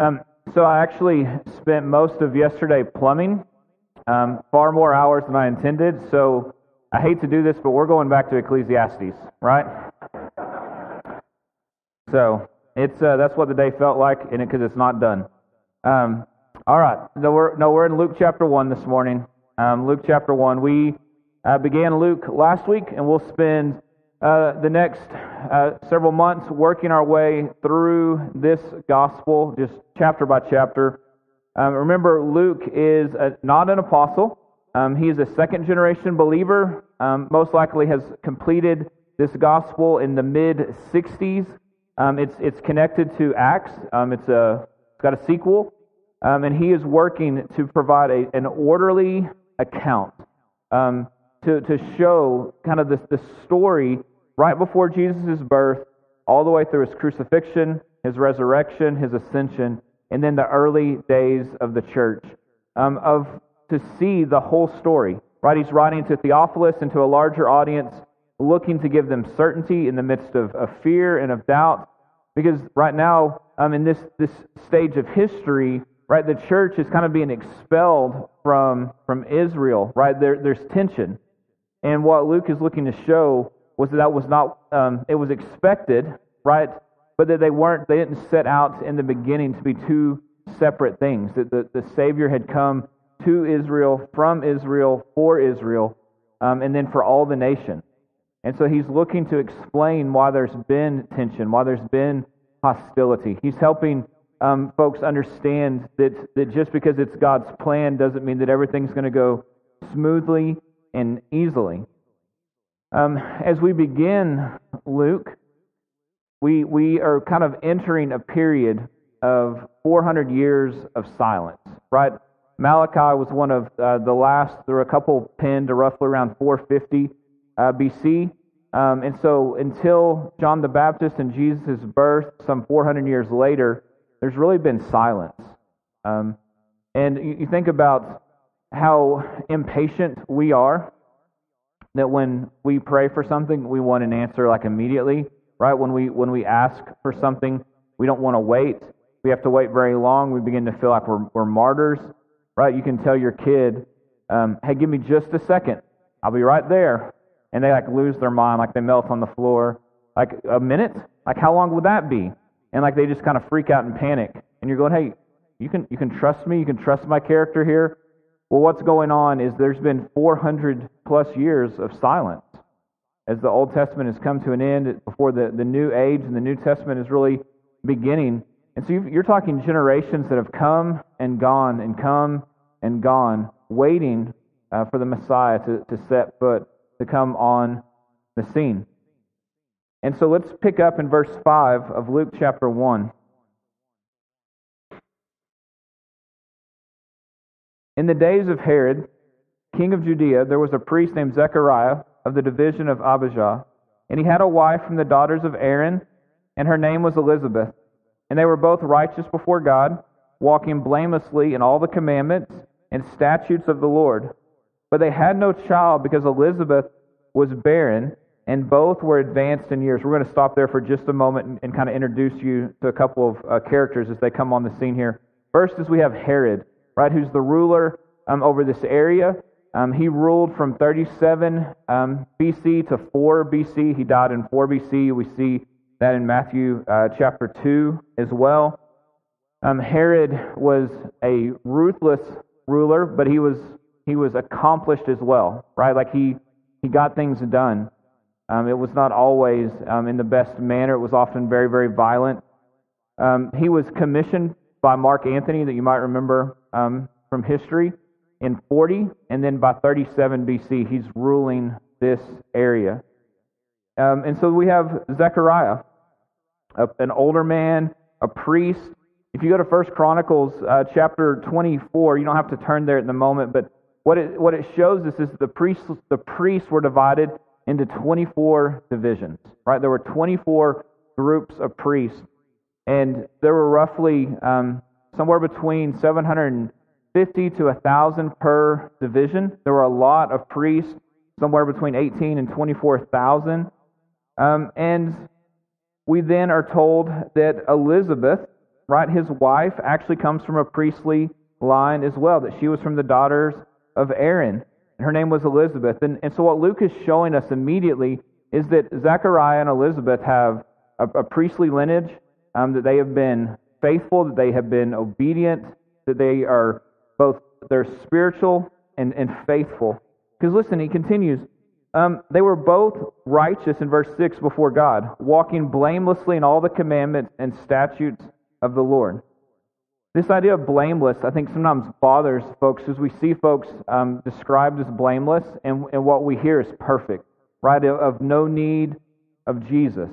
Um, so I actually spent most of yesterday plumbing, um, far more hours than I intended. So I hate to do this, but we're going back to Ecclesiastes, right? So it's uh, that's what the day felt like, and because it's not done. Um, all right, no we're, no, we're in Luke chapter one this morning. Um, Luke chapter one. We uh, began Luke last week, and we'll spend uh, the next uh, several months working our way through this gospel, just chapter by chapter. Um, remember, Luke is a, not an apostle. Um, he is a second generation believer. Um, most likely has completed this gospel in the mid 60s. Um, it's, it's connected to Acts. Um, it's, a, it's got a sequel. Um, and he is working to provide a, an orderly account to, to show kind of the, this story right before Jesus' birth, all the way through his crucifixion, his resurrection, his ascension, and then the early days of the church. Um, of to see the whole story, right? He's writing to Theophilus and to a larger audience, looking to give them certainty in the midst of, of fear and of doubt. Because right now, um, in this, this stage of history, right, the church is kind of being expelled from, from Israel, right? There, there's tension. And what Luke is looking to show was that that was not, um, it was expected, right? But that they weren't, they didn't set out in the beginning to be two separate things. That the, the Savior had come to Israel, from Israel, for Israel, um, and then for all the nation. And so he's looking to explain why there's been tension, why there's been hostility. He's helping um, folks understand that, that just because it's God's plan doesn't mean that everything's going to go smoothly and easily. Um, as we begin Luke, we, we are kind of entering a period of 400 years of silence, right? Malachi was one of uh, the last, there were a couple penned to roughly around 450 uh, BC. Um, and so until John the Baptist and Jesus' birth, some 400 years later, there's really been silence. Um, and you, you think about how impatient we are that when we pray for something, we want an answer like immediately, right? When we when we ask for something, we don't want to wait. We have to wait very long. We begin to feel like we're, we're martyrs, right? You can tell your kid, um, "Hey, give me just a second. I'll be right there," and they like lose their mind, like they melt on the floor. Like a minute? Like how long would that be? And like they just kind of freak out and panic. And you're going, "Hey, you can you can trust me. You can trust my character here." Well, what's going on is there's been 400 plus years of silence as the Old Testament has come to an end before the, the new age and the New Testament is really beginning. And so you're talking generations that have come and gone and come and gone, waiting uh, for the Messiah to, to set foot, to come on the scene. And so let's pick up in verse 5 of Luke chapter 1. In the days of Herod, king of Judea, there was a priest named Zechariah of the division of Abijah, and he had a wife from the daughters of Aaron, and her name was Elizabeth. And they were both righteous before God, walking blamelessly in all the commandments and statutes of the Lord. But they had no child because Elizabeth was barren, and both were advanced in years. We're going to stop there for just a moment and, and kind of introduce you to a couple of uh, characters as they come on the scene here. First is we have Herod right, who's the ruler um, over this area. Um, he ruled from 37 um, BC to 4 BC. He died in 4 BC. We see that in Matthew uh, chapter 2 as well. Um, Herod was a ruthless ruler, but he was he was accomplished as well, right? Like he he got things done. Um, it was not always um, in the best manner. It was often very very violent. he was commissioned by Mark Antony that you might remember um, from history in 40, and then by 37 BC, he's ruling this area. Um, and so we have Zechariah, a, an older man, a priest. If you go to First Chronicles uh, chapter 24, you don't have to turn there at the moment, but what it, what it shows us is the priests, the priests were divided into 24 divisions, right? There were 24 groups of priests, and there were roughly um, somewhere between 750 to 1,000 per division. There were a lot of priests, somewhere between 18 and 24,000. Um, and we then are told that Elizabeth, right? His wife actually comes from a priestly line as well, that she was from the daughters of Aaron. Her name was Elizabeth. And, and so, what Luke is showing us immediately is that Zechariah and Elizabeth have a, a priestly lineage, um, that they have been faithful, that they have been obedient, that they are both they're spiritual and, and faithful. Because listen, he continues, um, they were both righteous in verse 6 before God, walking blamelessly in all the commandments and statutes of the Lord. This idea of blameless, I think, sometimes bothers folks as we see folks um, described as blameless, and, and what we hear is perfect, right? Of no need of Jesus.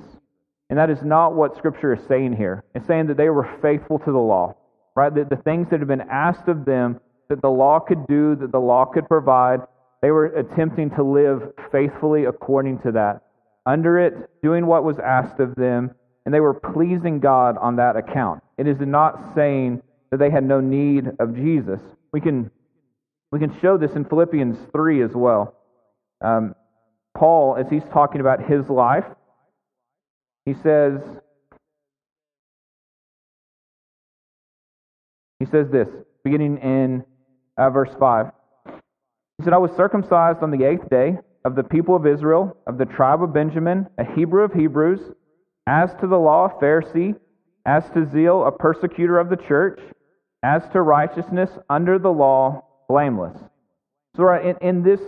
And that is not what Scripture is saying here. It's saying that they were faithful to the law, right? That the things that had been asked of them that the law could do, that the law could provide, they were attempting to live faithfully according to that. Under it, doing what was asked of them, and they were pleasing God on that account. It is not saying that they had no need of Jesus. We can, we can show this in Philippians 3 as well. Um, Paul, as he's talking about his life, he says, he says this, beginning in uh, verse 5. He said, I was circumcised on the eighth day of the people of Israel, of the tribe of Benjamin, a Hebrew of Hebrews, as to the law, a Pharisee, as to zeal, a persecutor of the church, as to righteousness, under the law, blameless. So, right, in, in this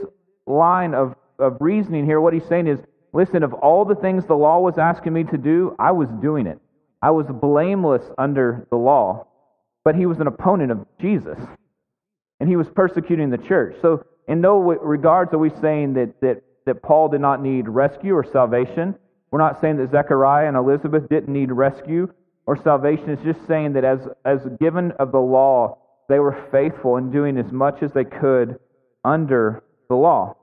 line of, of reasoning here, what he's saying is listen, of all the things the law was asking me to do, I was doing it. I was blameless under the law, but he was an opponent of Jesus, and he was persecuting the church. So, in no regards are we saying that, that, that Paul did not need rescue or salvation. We're not saying that Zechariah and Elizabeth didn't need rescue or salvation. It's just saying that as, as given of the law, they were faithful in doing as much as they could under the law.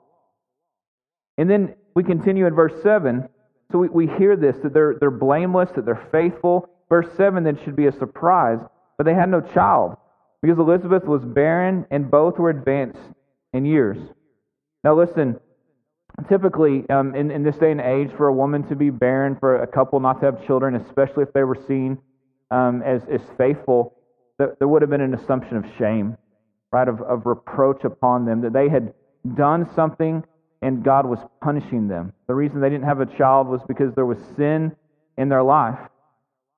And then we continue in verse 7. So we, we hear this that they're, they're blameless, that they're faithful. Verse 7 then should be a surprise, but they had no child because Elizabeth was barren and both were advanced in years. Now, listen, typically um, in, in this day and age, for a woman to be barren, for a couple not to have children, especially if they were seen um, as, as faithful, there, there would have been an assumption of shame, right, of, of reproach upon them, that they had done something and God was punishing them. The reason they didn't have a child was because there was sin in their life.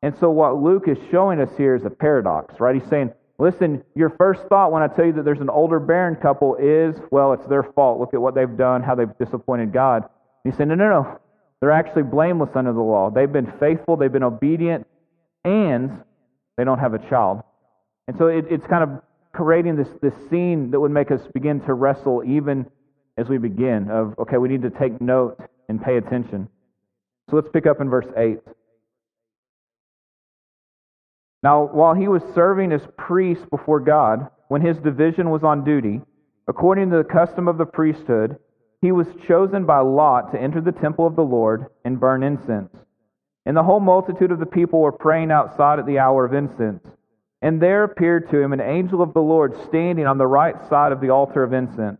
And so, what Luke is showing us here is a paradox, right? He's saying, listen, your first thought when I tell you that there's an older barren couple is, well, it's their fault. Look at what they've done, how they've disappointed God. And he's saying, no, no, no. They're actually blameless under the law. They've been faithful, they've been obedient, and they don't have a child. And so, it, it's kind of creating this, this scene that would make us begin to wrestle even as we begin of, okay, we need to take note and pay attention. So let's pick up in verse 8. Now, while he was serving as priest before God, when his division was on duty, according to the custom of the priesthood, he was chosen by lot to enter the temple of the Lord and burn incense. And the whole multitude of the people were praying outside at the hour of incense. And there appeared to him an angel of the Lord standing on the right side of the altar of incense.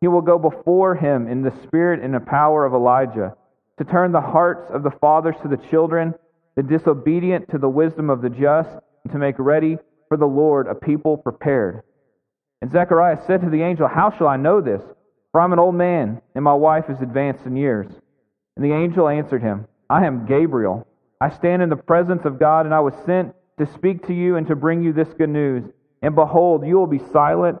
he will go before him in the spirit and the power of Elijah, to turn the hearts of the fathers to the children, the disobedient to the wisdom of the just, and to make ready for the Lord a people prepared. And Zechariah said to the angel, How shall I know this? For I'm an old man, and my wife is advanced in years. And the angel answered him, I am Gabriel. I stand in the presence of God, and I was sent to speak to you and to bring you this good news. And behold, you will be silent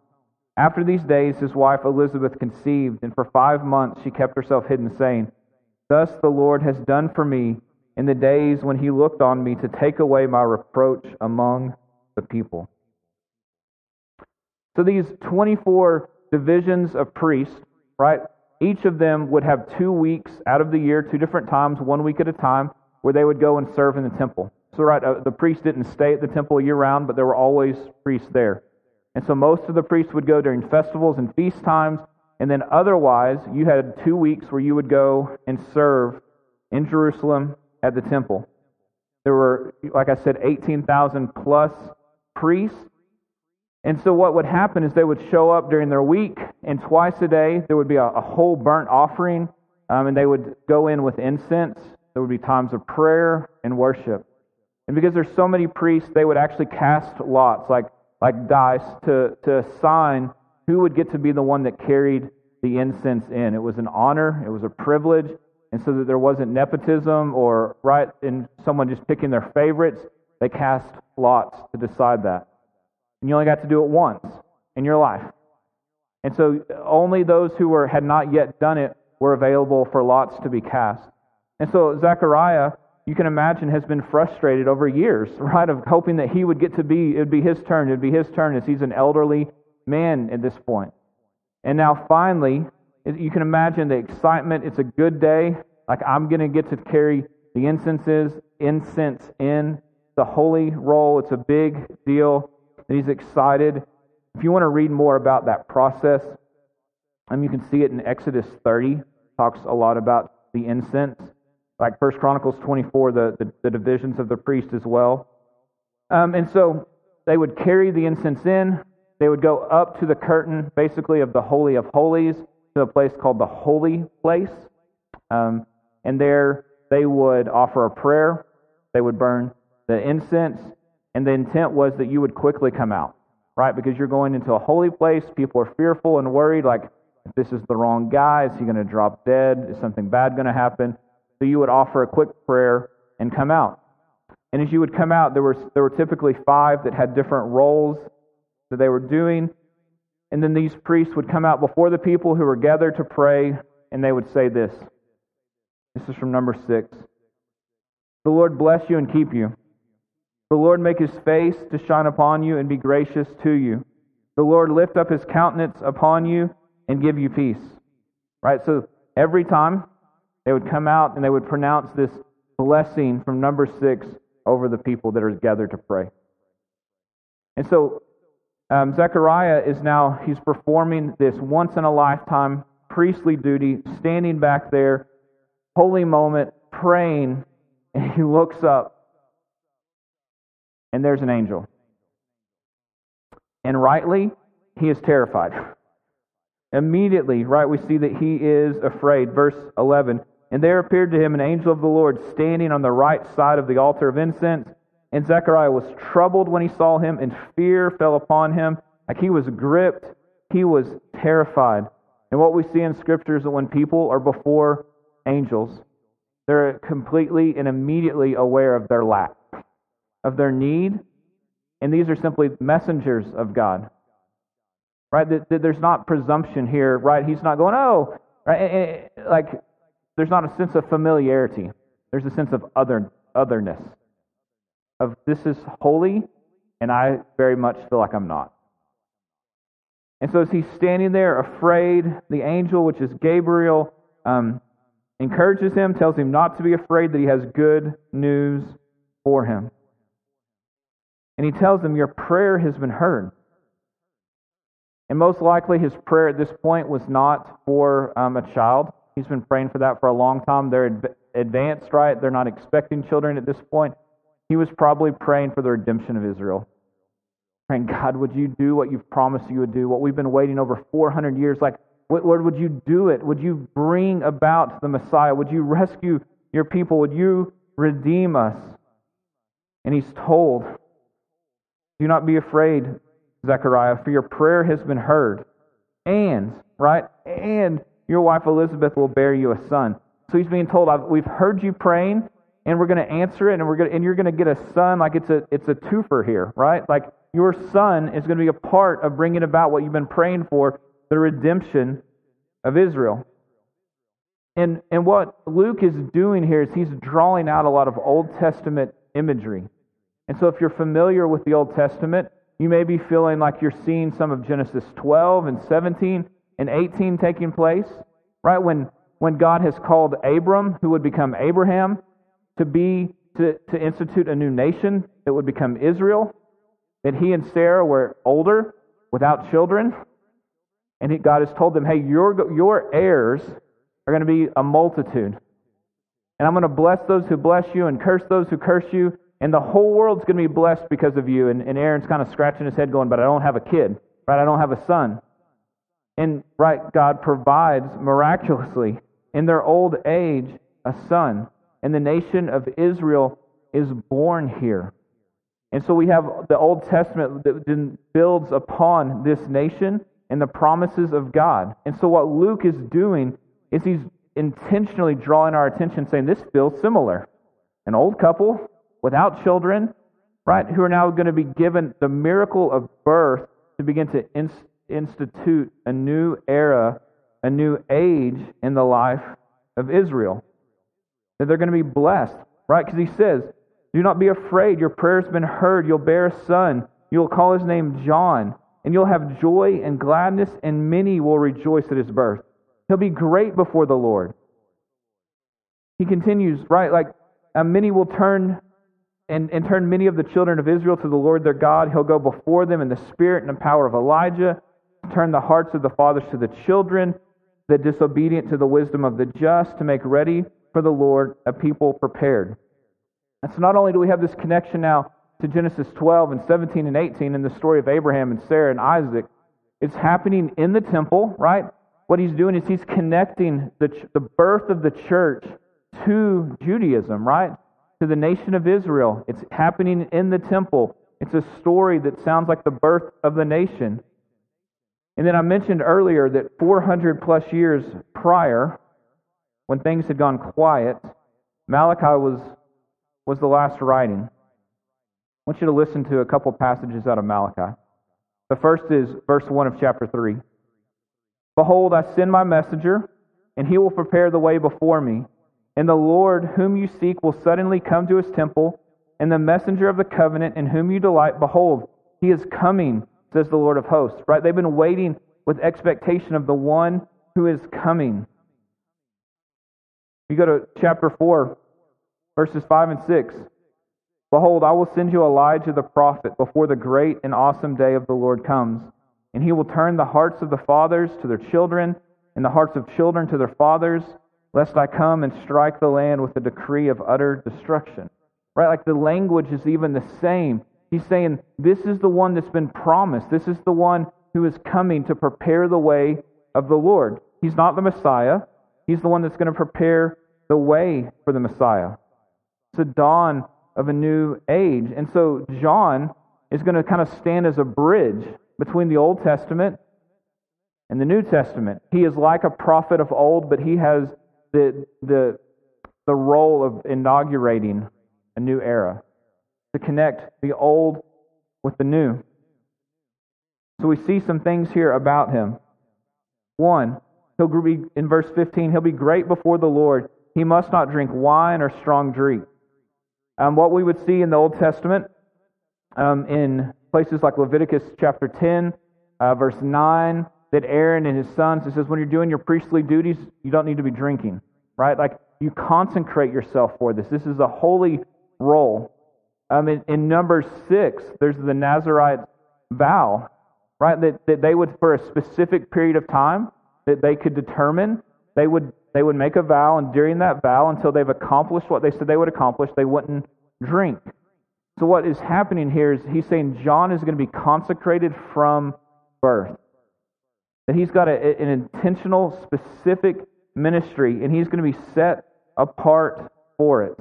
After these days, his wife Elizabeth conceived, and for five months she kept herself hidden, saying, Thus the Lord has done for me in the days when he looked on me to take away my reproach among the people. So these 24 divisions of priests, right? Each of them would have two weeks out of the year, two different times, one week at a time, where they would go and serve in the temple. So, right, uh, the priests didn't stay at the temple year round, but there were always priests there. And so most of the priests would go during festivals and feast times, and then otherwise, you had two weeks where you would go and serve in Jerusalem at the temple. There were, like I said, 18,000 plus priests. And so what would happen is they would show up during their week, and twice a day there would be a, a whole burnt offering, um, and they would go in with incense. There would be times of prayer and worship. And because there's so many priests, they would actually cast lots, like, like dice, to, to assign who would get to be the one that carried the incense in. It was an honor, it was a privilege, and so that there wasn't nepotism or right in someone just picking their favorites, they cast lots to decide that. And you only got to do it once in your life. And so only those who were had not yet done it were available for lots to be cast. And so Zechariah, you can imagine, has been frustrated over years, right, of hoping that he would get to be, it would be his turn, it would be his turn as he's an elderly man at this point. And now finally, you can imagine the excitement. It's a good day. Like I'm going to get to carry the incenses, incense in the holy role. It's a big deal. And he's excited. If you want to read more about that process, um, you can see it in Exodus 30. Talks a lot about the incense. Like First Chronicles 24, the, the, the divisions of the priest as well. Um, and so they would carry the incense in. They would go up to the curtain, basically, of the Holy of Holies to a place called the Holy Place. Um, and there they would offer a prayer, they would burn the incense, and the intent was that you would quickly come out, right? Because you're going into a holy place, people are fearful and worried, like, if this is the wrong guy, is he going to drop dead? Is something bad going to happen? So you would offer a quick prayer and come out. And as you would come out, there were, there were typically five that had different roles that they were doing. And then these priests would come out before the people who were gathered to pray, and they would say this. This is from Numbers six. The Lord bless you and keep you. The Lord make his face to shine upon you and be gracious to you. The Lord lift up his countenance upon you and give you peace. Right? So every time they would come out and they would pronounce this blessing from Numbers six over the people that are gathered to pray. And so um, Zechariah is now, he's performing this once in a lifetime priestly duty, standing back there, holy moment, praying, and he looks up, and there's an angel. And rightly, he is terrified. Immediately, right, we see that he is afraid. Verse 11 And there appeared to him an angel of the Lord standing on the right side of the altar of incense. And Zechariah was troubled when he saw him, and fear fell upon him. Like he was gripped, he was terrified. And what we see in Scripture is that when people are before angels, they're completely and immediately aware of their lack, of their need, and these are simply messengers of God. Right? There's not presumption here, right? He's not going, oh, right? Eh, eh, like, there's not a sense of familiarity. There's a sense of other, otherness of this is holy, and I very much feel like I'm not. And so as he's standing there afraid, the angel, which is Gabriel, um, encourages him, tells him not to be afraid, that he has good news for him. And he tells him, Your prayer has been heard. And most likely, his prayer at this point was not for um, a child. He's been praying for that for a long time. They're advanced, right? They're not expecting children at this point. He was probably praying for the redemption of Israel. Praying, God, would you do what you've promised you would do? What we've been waiting over 400 years. Like, Lord, would you do it? Would you bring about the Messiah? Would you rescue your people? Would you redeem us? And he's told, Do not be afraid, Zechariah, for your prayer has been heard. And, right? And your wife Elizabeth will bear you a son. So he's being told, We've heard you praying, and we're going to answer it, and we're going and you're going to get a son. Like it's a it's a twofer here, right? Like your son is going to be a part of bringing about what you've been praying for, the redemption of Israel. And and what Luke is doing here is he's drawing out a lot of Old Testament imagery. And so if you're familiar with the Old Testament, you may be feeling like you're seeing some of Genesis 12 and 17 and 18 taking place, right? When when God has called Abram, who would become Abraham, to be to, to institute a new nation that would become Israel, that he and Sarah were older, without children, and he, God has told them, "Hey, your your heirs are going to be a multitude, and I'm going to bless those who bless you and curse those who curse you, and the whole world's going to be blessed because of you." And, and Aaron's kind of scratching his head, going, "But I don't have a kid, right? I don't have a son." And right, God provides miraculously in their old age a son and the nation of Israel is born here. And so we have the Old Testament that builds upon this nation and the promises of God. And so what Luke is doing is he's intentionally drawing our attention, saying, This feels similar. An old couple without children, right, who are now going to be given the miracle of birth to begin to institute a new era, a new age in the life of Israel that they're going to be blessed, right? Because he says, Do not be afraid. Your prayer's been heard. You'll bear a son. You'll call his name John, and you'll have joy and gladness, and many will rejoice at his birth. He'll be great before the Lord. He continues, right? Like, uh, many will turn and, and turn many of the children of Israel to the Lord their God. He'll go before them in the spirit and the power of Elijah, turn the hearts of the fathers to the children, the disobedient to the wisdom of the just, to make ready for the Lord, a people prepared. And so not only do we have this connection now to Genesis 12 and 17 and 18 in the story of Abraham and Sarah and Isaac, it's happening in the temple, right? What he's doing is he's connecting the, the birth of the church to Judaism, right? To the nation of Israel. It's happening in the temple. It's a story that sounds like the birth of the nation. And then I mentioned earlier that 400 plus years prior, when things had gone quiet, Malachi was, was the last writing. I want you to listen to a couple passages out of Malachi. The first is verse 1 of chapter 3. Behold, I send my messenger, and he will prepare the way before me. And the Lord, whom you seek, will suddenly come to his temple, and the messenger of the covenant, in whom you delight, behold, he is coming, says the Lord of hosts. Right? They've been waiting with expectation of the one who is coming. You go to chapter 4, verses 5 and 6. Behold, I will send you Elijah the prophet before the great and awesome day of the Lord comes. And he will turn the hearts of the fathers to their children, and the hearts of children to their fathers, lest I come and strike the land with a decree of utter destruction. Right? Like the language is even the same. He's saying, This is the one that's been promised. This is the one who is coming to prepare the way of the Lord. He's not the Messiah. He's the one that's going to prepare the way for the Messiah. It's the dawn of a new age. And so John is going to kind of stand as a bridge between the Old Testament and the New Testament. He is like a prophet of old, but he has the, the, the role of inaugurating a new era to connect the old with the new. So we see some things here about him. One, he'll be in verse 15, he'll be great before the Lord he must not drink wine or strong drink. Um, what we would see in the Old Testament, um, in places like Leviticus chapter 10, uh, verse 9, that Aaron and his sons, it says, when you're doing your priestly duties, you don't need to be drinking, right? Like you consecrate yourself for this. This is a holy role. Um, in, in Numbers six, there's the Nazarite vow, right? That, that they would, for a specific period of time, that they could determine, they would they would make a vow, and during that vow, until they've accomplished what they said they would accomplish, they wouldn't drink. So, what is happening here is he's saying John is going to be consecrated from birth. That he's got a, an intentional, specific ministry, and he's going to be set apart for it.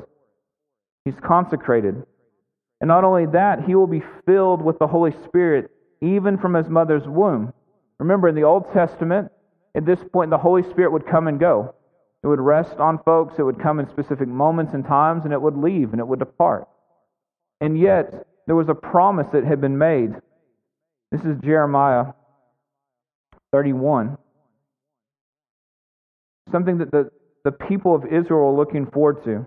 He's consecrated. And not only that, he will be filled with the Holy Spirit even from his mother's womb. Remember, in the Old Testament, at this point, the Holy Spirit would come and go. It would rest on folks, it would come in specific moments and times, and it would leave and it would depart. And yet, there was a promise that had been made. This is Jeremiah 31. Something that the, the people of Israel were looking forward to,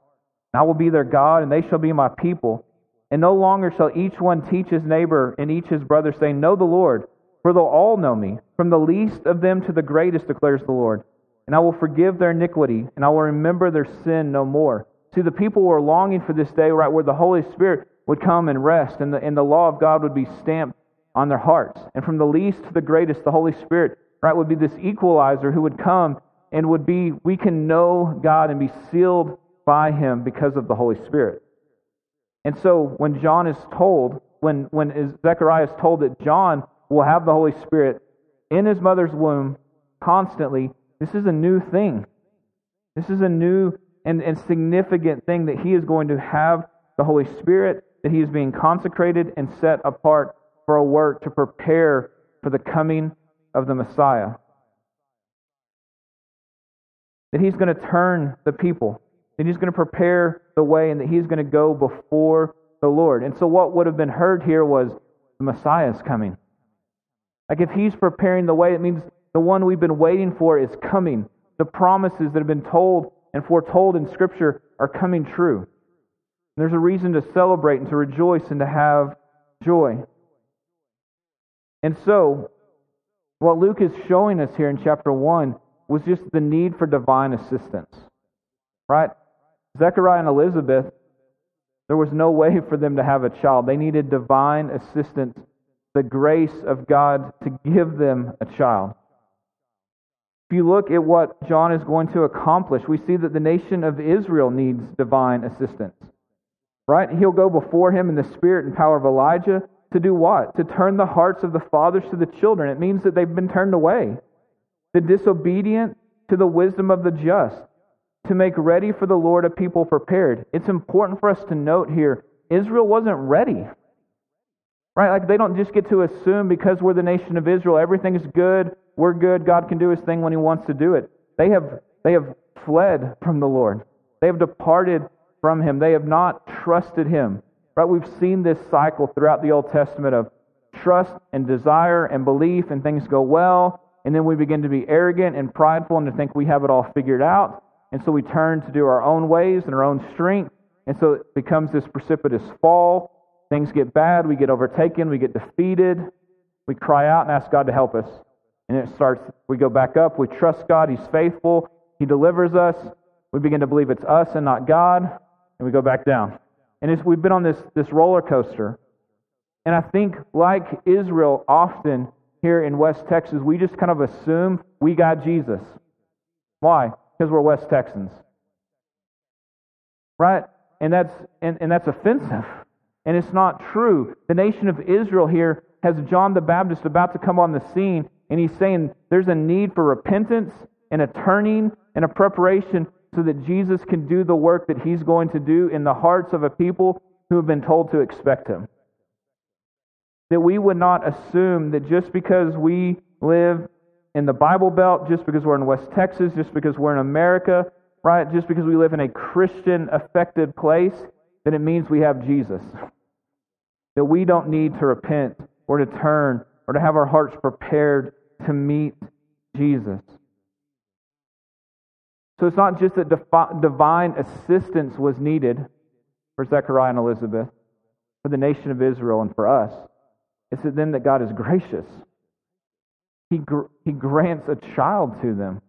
I will be their God, and they shall be my people. And no longer shall each one teach his neighbor and each his brother, saying, Know the Lord, for they'll all know me, from the least of them to the greatest, declares the Lord. And I will forgive their iniquity, and I will remember their sin no more. See, the people were longing for this day, right, where the Holy Spirit would come and rest, and the, and the law of God would be stamped on their hearts. And from the least to the greatest, the Holy Spirit, right, would be this equalizer who would come and would be, we can know God and be sealed by Him because of the Holy Spirit. And so when John is told, when, when Zechariah is told that John will have the Holy Spirit in his mother's womb constantly, this is a new thing. This is a new and, and significant thing that he is going to have the Holy Spirit, that he is being consecrated and set apart for a work to prepare for the coming of the Messiah. That he's going to turn the people that he's going to prepare the way and that he's going to go before the Lord. And so, what would have been heard here was the Messiah is coming. Like, if he's preparing the way, it means the one we've been waiting for is coming. The promises that have been told and foretold in Scripture are coming true. And there's a reason to celebrate and to rejoice and to have joy. And so, what Luke is showing us here in chapter 1 was just the need for divine assistance. Right? Zechariah and Elizabeth, there was no way for them to have a child. They needed divine assistance, the grace of God to give them a child. If you look at what John is going to accomplish, we see that the nation of Israel needs divine assistance. Right? He'll go before him in the spirit and power of Elijah to do what? To turn the hearts of the fathers to the children. It means that they've been turned away. The disobedient to the wisdom of the just to make ready for the Lord a people prepared. It's important for us to note here Israel wasn't ready. Right? Like they don't just get to assume because we're the nation of Israel, everything's good, we're good, God can do his thing when he wants to do it. They have they have fled from the Lord. They have departed from him. They have not trusted him. Right? We've seen this cycle throughout the Old Testament of trust and desire and belief and things go well, and then we begin to be arrogant and prideful and to think we have it all figured out. And so we turn to do our own ways and our own strength. And so it becomes this precipitous fall. Things get bad. We get overtaken. We get defeated. We cry out and ask God to help us. And it starts, we go back up. We trust God. He's faithful. He delivers us. We begin to believe it's us and not God. And we go back down. And we've been on this, this roller coaster. And I think, like Israel, often here in West Texas, we just kind of assume we got Jesus. Why? Because we're West Texans. Right? And that's, and, and that's offensive. And it's not true. The nation of Israel here has John the Baptist about to come on the scene, and he's saying there's a need for repentance and a turning and a preparation so that Jesus can do the work that he's going to do in the hearts of a people who have been told to expect him. That we would not assume that just because we live in the Bible Belt, just because we're in West Texas, just because we're in America, right? Just because we live in a Christian affected place, then it means we have Jesus. That we don't need to repent or to turn or to have our hearts prepared to meet Jesus. So it's not just that divine assistance was needed for Zechariah and Elizabeth, for the nation of Israel, and for us. It's then that God is gracious he, gr- he grants a child to them.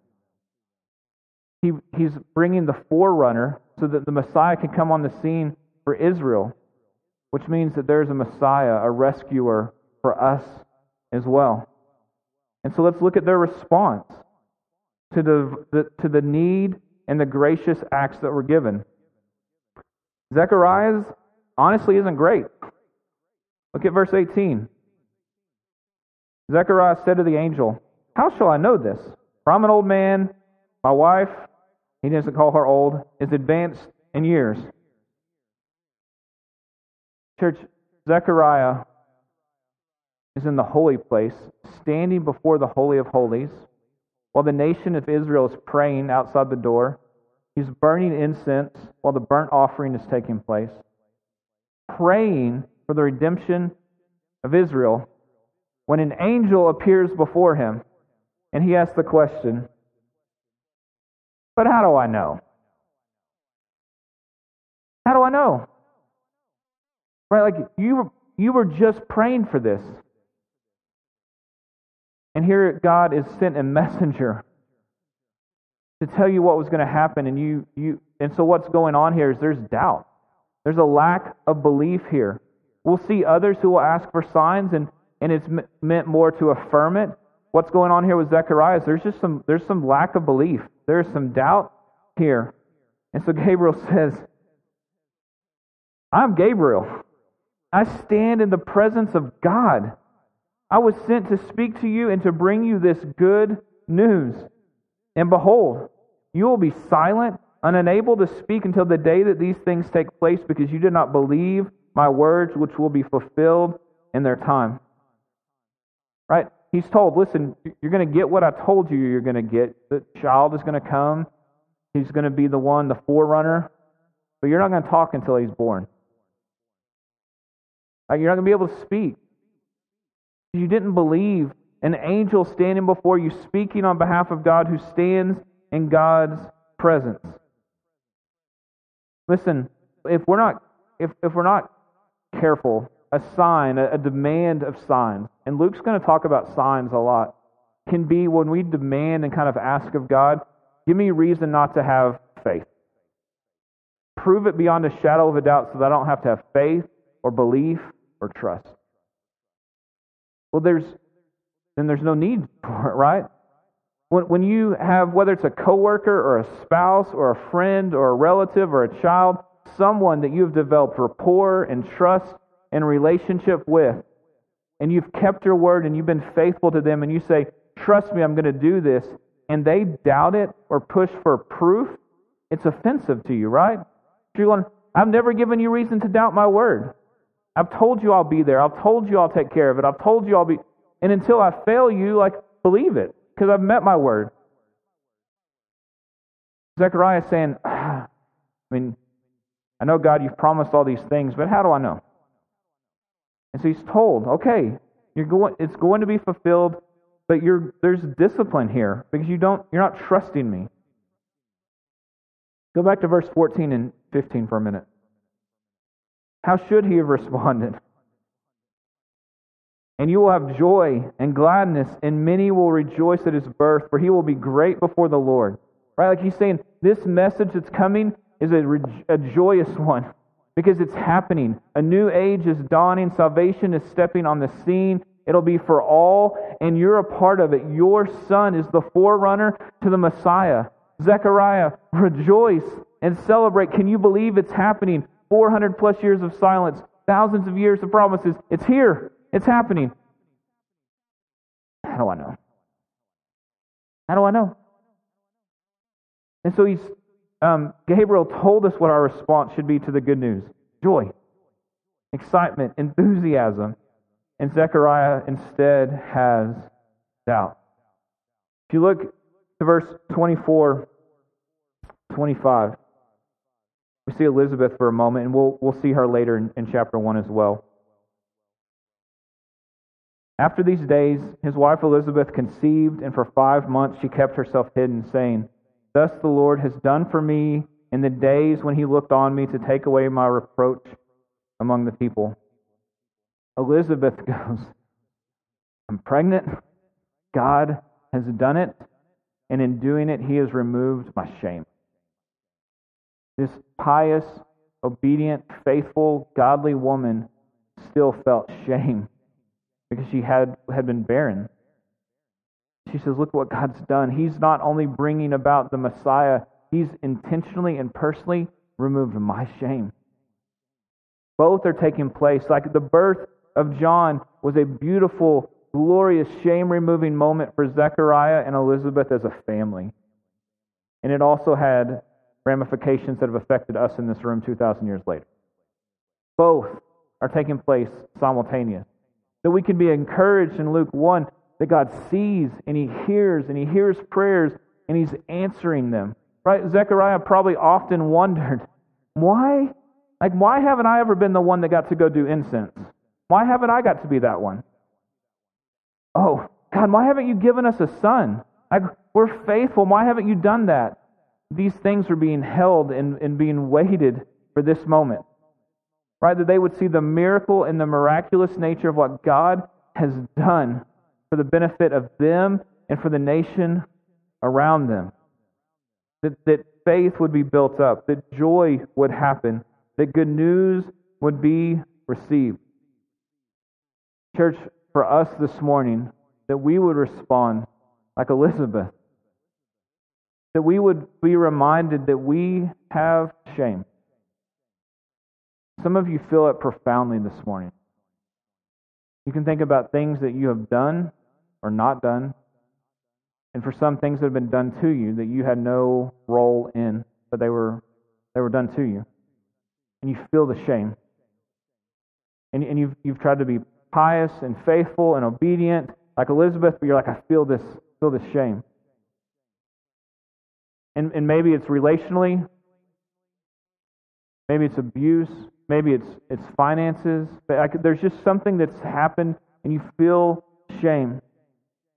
He, he's bringing the forerunner so that the Messiah can come on the scene for Israel, which means that there's a Messiah, a rescuer for us as well. And so let's look at their response. to the, the, to the need and the gracious acts that were given. Zechariah's honestly isn't great. Look at verse 18. Zechariah said to the angel, How shall I know this? For I'm an old man. My wife, he doesn't call her old, is advanced in years. Church, Zechariah is in the holy place, standing before the Holy of Holies, while the nation of Israel is praying outside the door. He's burning incense while the burnt offering is taking place, praying for the redemption of Israel when an angel appears before him and he asks the question, But how do I know? How do I know? Right? Like you, you were just praying for this. And here God is sent a messenger to tell you what was going to happen and you you and so what's going on here is there's doubt. There's a lack of belief here. We'll see others who will ask for signs and and it's meant more to affirm it. What's going on here with Zechariah is there's just some there's some lack of belief. There's some doubt here. And so Gabriel says, I'm Gabriel. I stand in the presence of God. I was sent to speak to you and to bring you this good news. And behold, you will be silent and unable to speak until the day that these things take place because you did not believe my words, which will be fulfilled in their time. Right? He's told, listen, you're going to get what I told you you're going to get. The child is going to come. He's going to be the one, the forerunner. But you're not going to talk until he's born. You're not going to be able to speak. You didn't believe an angel standing before you, speaking on behalf of God who stands in God's presence. Listen, if we're not if, if we're not careful, a sign, a, demand of signs, and Luke's going to talk about signs a lot, can be when we demand and kind of ask of God, give me reason not to have faith. Prove it beyond a shadow of a doubt so that I don't have to have faith or belief or trust. Well, there's then there's no need for it, right? When, when you have, whether it's a coworker or a spouse or a friend or a relative or a child, someone that you've developed rapport and trust and relationship with, and you've kept your word and you've been faithful to them, and you say, Trust me, I'm going to do this, and they doubt it or push for proof, it's offensive to you, right? You're going, I've never given you reason to doubt my word. I've told you I'll be there. I've told you I'll take care of it. I've told you I'll be. And until I fail you, like, believe it, because I've met my word. Zechariah saying, I mean, I know, God, you've promised all these things, but how do I know? And so he's told, okay, you're going, it's going to be fulfilled, but you're, there's discipline here because you don't, you're not trusting me. Go back to verse 14 and 15 for a minute. How should he have responded? And you will have joy and gladness, and many will rejoice at his birth, for he will be great before the Lord. Right? Like he's saying, this message that's coming is a, a joyous one because it's happening. A new age is dawning, salvation is stepping on the scene. It'll be for all, and you're a part of it. Your son is the forerunner to the Messiah. Zechariah, rejoice and celebrate. Can you believe it's happening? 400 plus years of silence, thousands of years of promises. It's here. It's happening. How do I know? How do I know? And so he's, um, Gabriel told us what our response should be to the good news joy, excitement, enthusiasm. And Zechariah instead has doubt. If you look to verse 24, 25, we see Elizabeth for a moment, and we'll, we'll see her later in, in chapter 1 as well. After these days, his wife Elizabeth conceived, and for five months she kept herself hidden, saying, Thus the Lord has done for me in the days when he looked on me to take away my reproach among the people. Elizabeth goes, I'm pregnant. God has done it, and in doing it, he has removed my shame. This pious, obedient, faithful, godly woman still felt shame because she had, had been barren. She says, Look what God's done. He's not only bringing about the Messiah, He's intentionally and personally removed my shame. Both are taking place. Like the birth of John was a beautiful, glorious, shame removing moment for Zechariah and Elizabeth as a family. And it also had ramifications that have affected us in this room 2,000 years later. Both are taking place simultaneous. That we can be encouraged in Luke 1 that God sees and He hears and He hears prayers and He's answering them. Right? Zechariah probably often wondered, why? Like, why haven't I ever been the one that got to go do incense? Why haven't I got to be that one? Oh, God, why haven't you given us a son? Like, we're faithful. Why haven't you done that? These things are being held and, and being waited for this moment. Right? That they would see the miracle and the miraculous nature of what God has done for the benefit of them and for the nation around them. That, that faith would be built up, that joy would happen, that good news would be received. Church, for us this morning, that we would respond like Elizabeth, that we would be reminded that we have shame. Some of you feel it profoundly this morning. You can think about things that you have done or not done, and for some things that have been done to you that you had no role in, but they were they were done to you, and you feel the shame. And, and you've you've tried to be pious and faithful and obedient, like Elizabeth, but you're like, I feel this feel this shame. And and maybe it's relationally, maybe it's abuse, maybe it's it's finances, but like, there's just something that's happened, and you feel shame.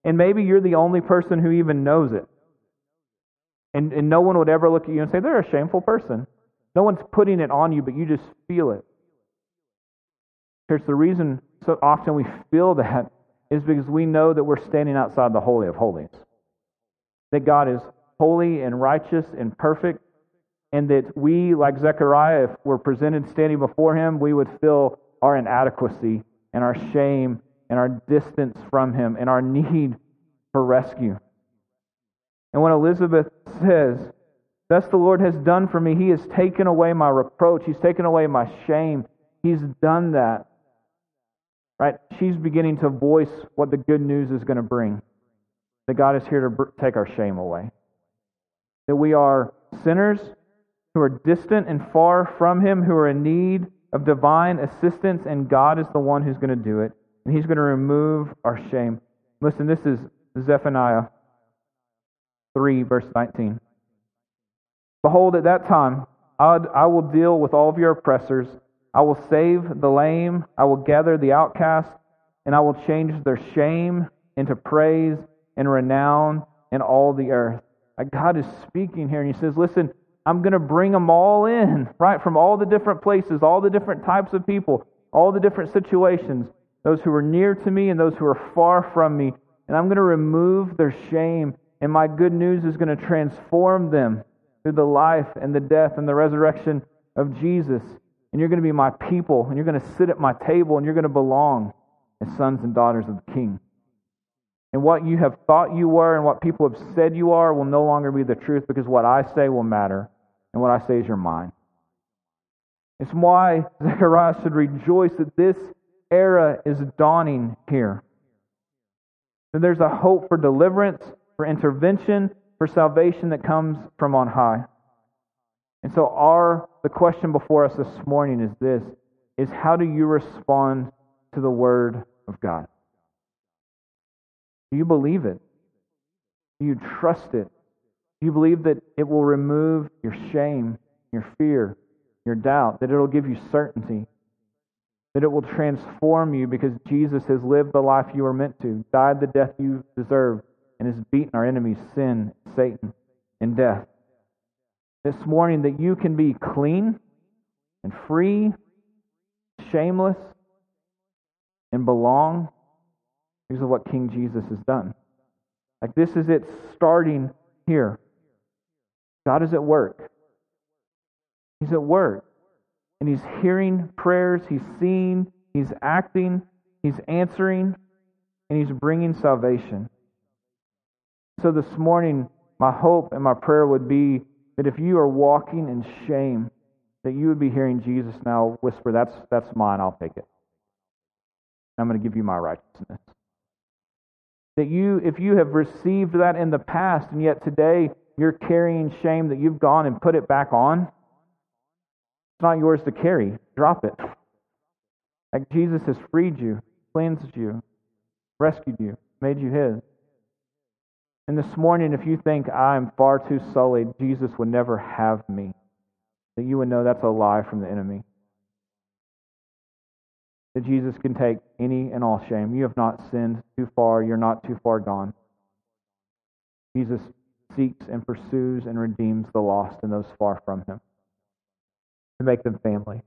And maybe you're the only person who even knows it. And, and no one would ever look at you and say, they're a shameful person. No one's putting it on you, but you just feel it. Church, the reason so often we feel that is because we know that we're standing outside the Holy of Holies. That God is holy and righteous and perfect, and that we, like Zechariah, if we're presented standing before Him, we would feel our inadequacy and our shame and our distance from Him and our need for rescue. And when Elizabeth says, Thus the Lord has done for me, He has taken away my reproach, He's taken away my shame, He's done that. Right? She's beginning to voice what the good news is going to bring. That God is here to take our shame away. That we are sinners who are distant and far from Him, who are in need of divine assistance, and God is the one who's going to do it and he's going to remove our shame. Listen, this is Zephaniah 3, verse 19. Behold, at that time, I will deal with all of your oppressors. I will save the lame. I will gather the outcast, and I will change their shame into praise and renown in all the earth. God is speaking here, and He says, Listen, I'm going to bring them all in, right? From all the different places, all the different types of people, all the different situations those who are near to me and those who are far from me. And I'm going to remove their shame. And my good news is going to transform them through the life and the death and the resurrection of Jesus. And you're going to be my people. And you're going to sit at my table. And you're going to belong as sons and daughters of the King. And what you have thought you were and what people have said you are will no longer be the truth because what I say will matter. And what I say is your mind. It's why Zechariah should rejoice that this era is dawning here. That there's a hope for deliverance, for intervention, for salvation that comes from on high. And so our the question before us this morning is this is how do you respond to the word of God? Do you believe it? Do you trust it? Do you believe that it will remove your shame, your fear, your doubt, that it'll give you certainty? That it will transform you because Jesus has lived the life you were meant to, died the death you deserve, and has beaten our enemies, sin, Satan, and death. This morning, that you can be clean and free, shameless, and belong because of what King Jesus has done. Like this is it starting here. God is at work. He's at work and he's hearing prayers, he's seeing, he's acting, he's answering, and he's bringing salvation. So this morning, my hope and my prayer would be that if you are walking in shame, that you would be hearing Jesus now whisper, That's, that's mine, I'll take it. I'm going to give you my righteousness. That you, if you have received that in the past and yet today you're carrying shame that you've gone and put it back on, it's not yours to carry. Drop it. Like Jesus has freed you, cleansed you, rescued you, made you His. And this morning, if you think I'm far too sullied, Jesus would never have me, that you would know that's a lie from the enemy. That Jesus can take any and all shame. You have not sinned too far, you're not too far gone. Jesus seeks and pursues and redeems the lost and those far from him to make them family.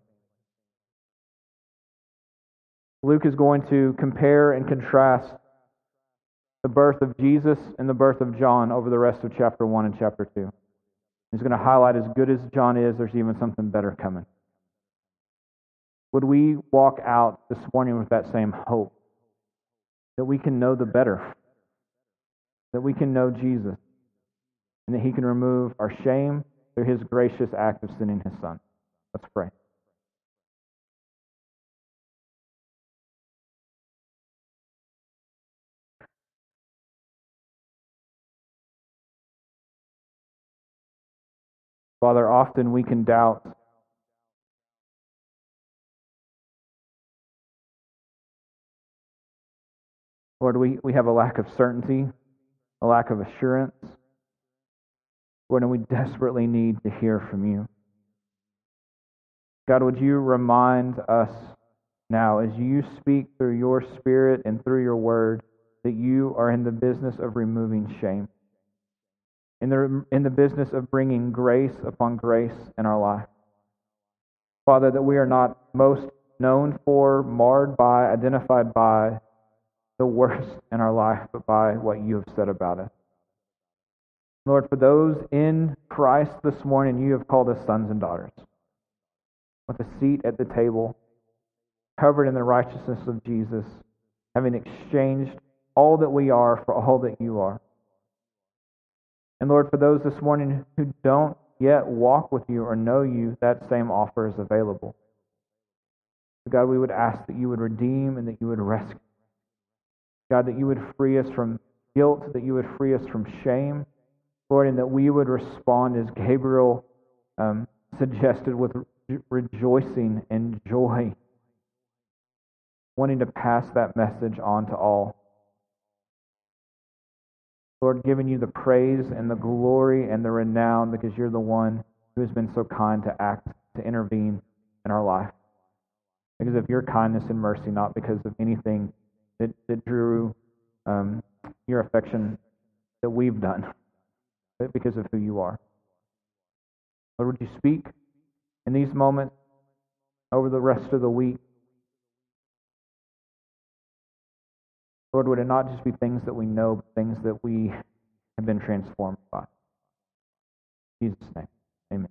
Luke is going to compare and contrast the birth of Jesus and the birth of John over the rest of chapter 1 and chapter 2. He's going to highlight as good as John is, there's even something better coming. Would we walk out this morning with that same hope? That we can know the better, that we can know Jesus, and that He can remove our shame through His gracious act of sending His Son. Let's pray. Father, often we can doubt Lord, we, we have a lack of certainty, a lack of assurance. Lord, and we desperately need to hear from you. God, would you remind us now, as you speak through your Spirit and through your word, that you are in the business of removing shame, in the, in the business of bringing grace upon grace in our life. Father, that we are not most known for, marred by, identified by the worst in our life, but by what you have said about us. Lord, for those in Christ this morning, you have called us sons and daughters with a seat at the table, covered in the righteousness of Jesus, having exchanged all that we are for all that you are. And Lord, for those this morning who don't yet walk with you or know you, that same offer is available. God, we would ask that you would redeem and that you would rescue. God, that you would free us from guilt, that you would free us from shame, Lord, and that we would respond as Gabriel um, suggested with rejoicing and joy, wanting to pass that message on to all. Lord, giving you the praise and the glory and the renown because you're the one who has been so kind to act, to intervene in our life. Because of your kindness and mercy, not because of anything that, that drew um, your affection that we've done, but because of who you are. Lord, would you speak in these moments over the rest of the week? Lord, would it not just be things that we know, but things that we have been transformed by? In Jesus' name.